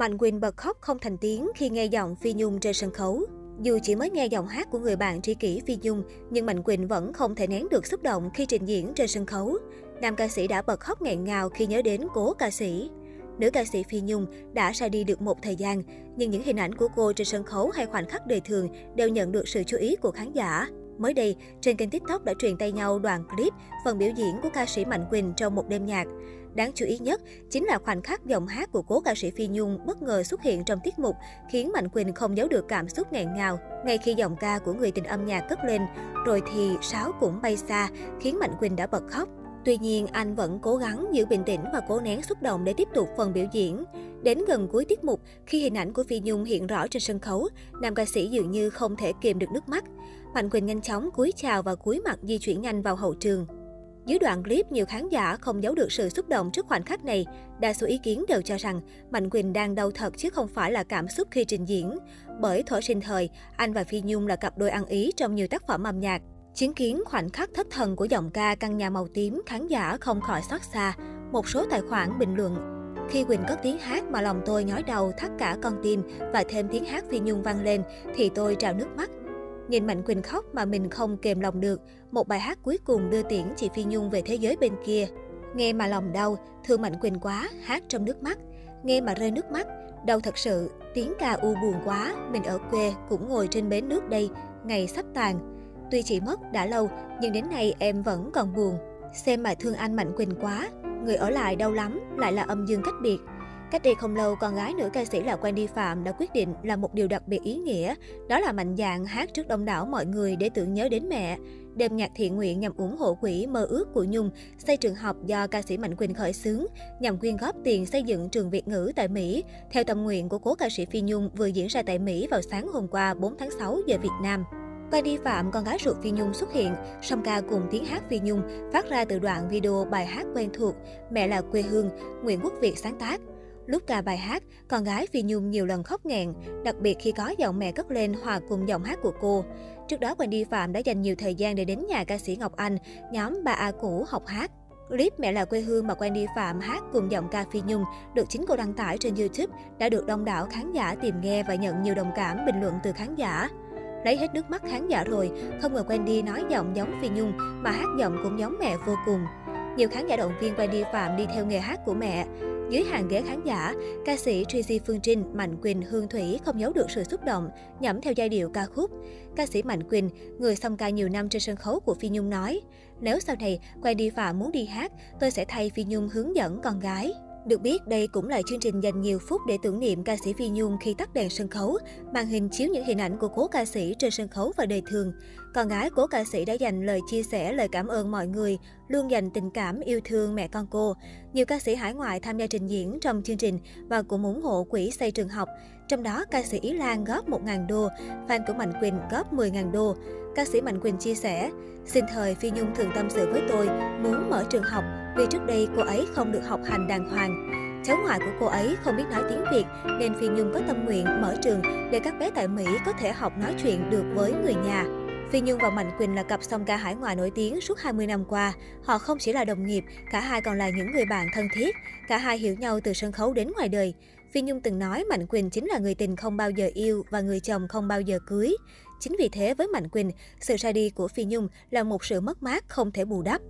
Mạnh Quỳnh bật khóc không thành tiếng khi nghe giọng Phi Nhung trên sân khấu. Dù chỉ mới nghe giọng hát của người bạn tri kỷ Phi Nhung, nhưng Mạnh Quỳnh vẫn không thể nén được xúc động khi trình diễn trên sân khấu. Nam ca sĩ đã bật khóc nghẹn ngào khi nhớ đến cố ca sĩ. Nữ ca sĩ Phi Nhung đã ra đi được một thời gian, nhưng những hình ảnh của cô trên sân khấu hay khoảnh khắc đời thường đều nhận được sự chú ý của khán giả. Mới đây, trên kênh TikTok đã truyền tay nhau đoạn clip phần biểu diễn của ca sĩ Mạnh Quỳnh trong một đêm nhạc. Đáng chú ý nhất chính là khoảnh khắc giọng hát của cố ca sĩ Phi Nhung bất ngờ xuất hiện trong tiết mục, khiến Mạnh Quỳnh không giấu được cảm xúc nghẹn ngào. Ngay khi giọng ca của người tình âm nhạc cất lên, rồi thì sáo cũng bay xa, khiến Mạnh Quỳnh đã bật khóc. Tuy nhiên, anh vẫn cố gắng giữ bình tĩnh và cố nén xúc động để tiếp tục phần biểu diễn. Đến gần cuối tiết mục, khi hình ảnh của Phi Nhung hiện rõ trên sân khấu, nam ca sĩ dường như không thể kiềm được nước mắt. Mạnh Quỳnh nhanh chóng cúi chào và cúi mặt di chuyển nhanh vào hậu trường. Dưới đoạn clip, nhiều khán giả không giấu được sự xúc động trước khoảnh khắc này. Đa số ý kiến đều cho rằng Mạnh Quỳnh đang đau thật chứ không phải là cảm xúc khi trình diễn. Bởi thuở sinh thời, anh và Phi Nhung là cặp đôi ăn ý trong nhiều tác phẩm âm nhạc. Chứng kiến khoảnh khắc thất thần của giọng ca căn nhà màu tím, khán giả không khỏi xót xa. Một số tài khoản bình luận khi Quỳnh cất tiếng hát mà lòng tôi nhói đầu thắt cả con tim và thêm tiếng hát Phi Nhung vang lên thì tôi trào nước mắt. Nhìn Mạnh Quỳnh khóc mà mình không kềm lòng được, một bài hát cuối cùng đưa tiễn chị Phi Nhung về thế giới bên kia. Nghe mà lòng đau, thương Mạnh Quỳnh quá, hát trong nước mắt. Nghe mà rơi nước mắt, đau thật sự, tiếng ca u buồn quá, mình ở quê cũng ngồi trên bến nước đây, ngày sắp tàn. Tuy chị mất đã lâu, nhưng đến nay em vẫn còn buồn. Xem mà thương anh Mạnh Quỳnh quá, người ở lại đau lắm, lại là âm dương cách biệt. Cách đây không lâu, con gái nữ ca sĩ là Wendy Phạm đã quyết định làm một điều đặc biệt ý nghĩa, đó là mạnh dạn hát trước đông đảo mọi người để tưởng nhớ đến mẹ. Đêm nhạc thiện nguyện nhằm ủng hộ quỹ mơ ước của Nhung xây trường học do ca sĩ Mạnh Quỳnh khởi xướng nhằm quyên góp tiền xây dựng trường Việt ngữ tại Mỹ, theo tâm nguyện của cố ca sĩ Phi Nhung vừa diễn ra tại Mỹ vào sáng hôm qua 4 tháng 6 giờ Việt Nam. Wendy Phạm, con gái ruột Phi Nhung xuất hiện, song ca cùng tiếng hát Phi Nhung phát ra từ đoạn video bài hát quen thuộc Mẹ là quê hương, Nguyễn Quốc Việt sáng tác. Lúc ca bài hát, con gái Phi Nhung nhiều lần khóc nghẹn, đặc biệt khi có giọng mẹ cất lên hòa cùng giọng hát của cô. Trước đó, Wendy Phạm đã dành nhiều thời gian để đến nhà ca sĩ Ngọc Anh, nhóm bà A cũ học hát. Clip Mẹ là quê hương mà Wendy Phạm hát cùng giọng ca Phi Nhung được chính cô đăng tải trên YouTube đã được đông đảo khán giả tìm nghe và nhận nhiều đồng cảm bình luận từ khán giả. Lấy hết nước mắt khán giả rồi, không ngờ Wendy nói giọng giống Phi Nhung mà hát giọng cũng giống mẹ vô cùng. Nhiều khán giả động viên Wendy Phạm đi theo nghề hát của mẹ. Dưới hàng ghế khán giả, ca sĩ Tracy Phương Trinh, Mạnh Quỳnh, Hương Thủy không giấu được sự xúc động, nhẩm theo giai điệu ca khúc. Ca sĩ Mạnh Quỳnh, người song ca nhiều năm trên sân khấu của Phi Nhung nói, nếu sau này quay đi Phạm muốn đi hát, tôi sẽ thay Phi Nhung hướng dẫn con gái. Được biết, đây cũng là chương trình dành nhiều phút để tưởng niệm ca sĩ Phi Nhung khi tắt đèn sân khấu. Màn hình chiếu những hình ảnh của cố ca sĩ trên sân khấu và đời thường. Con gái cố ca sĩ đã dành lời chia sẻ, lời cảm ơn mọi người, luôn dành tình cảm yêu thương mẹ con cô. Nhiều ca sĩ hải ngoại tham gia trình diễn trong chương trình và cũng ủng hộ quỹ xây trường học. Trong đó, ca sĩ Ý Lan góp 1.000 đô, fan của Mạnh Quỳnh góp 10.000 đô. Ca sĩ Mạnh Quỳnh chia sẻ, xin thời Phi Nhung thường tâm sự với tôi, muốn mở trường học vì trước đây cô ấy không được học hành đàng hoàng. Cháu ngoại của cô ấy không biết nói tiếng Việt nên Phi Nhung có tâm nguyện mở trường để các bé tại Mỹ có thể học nói chuyện được với người nhà. Phi Nhung và Mạnh Quỳnh là cặp song ca hải ngoại nổi tiếng suốt 20 năm qua. Họ không chỉ là đồng nghiệp, cả hai còn là những người bạn thân thiết. Cả hai hiểu nhau từ sân khấu đến ngoài đời. Phi Nhung từng nói Mạnh Quỳnh chính là người tình không bao giờ yêu và người chồng không bao giờ cưới. Chính vì thế với Mạnh Quỳnh, sự ra đi của Phi Nhung là một sự mất mát không thể bù đắp.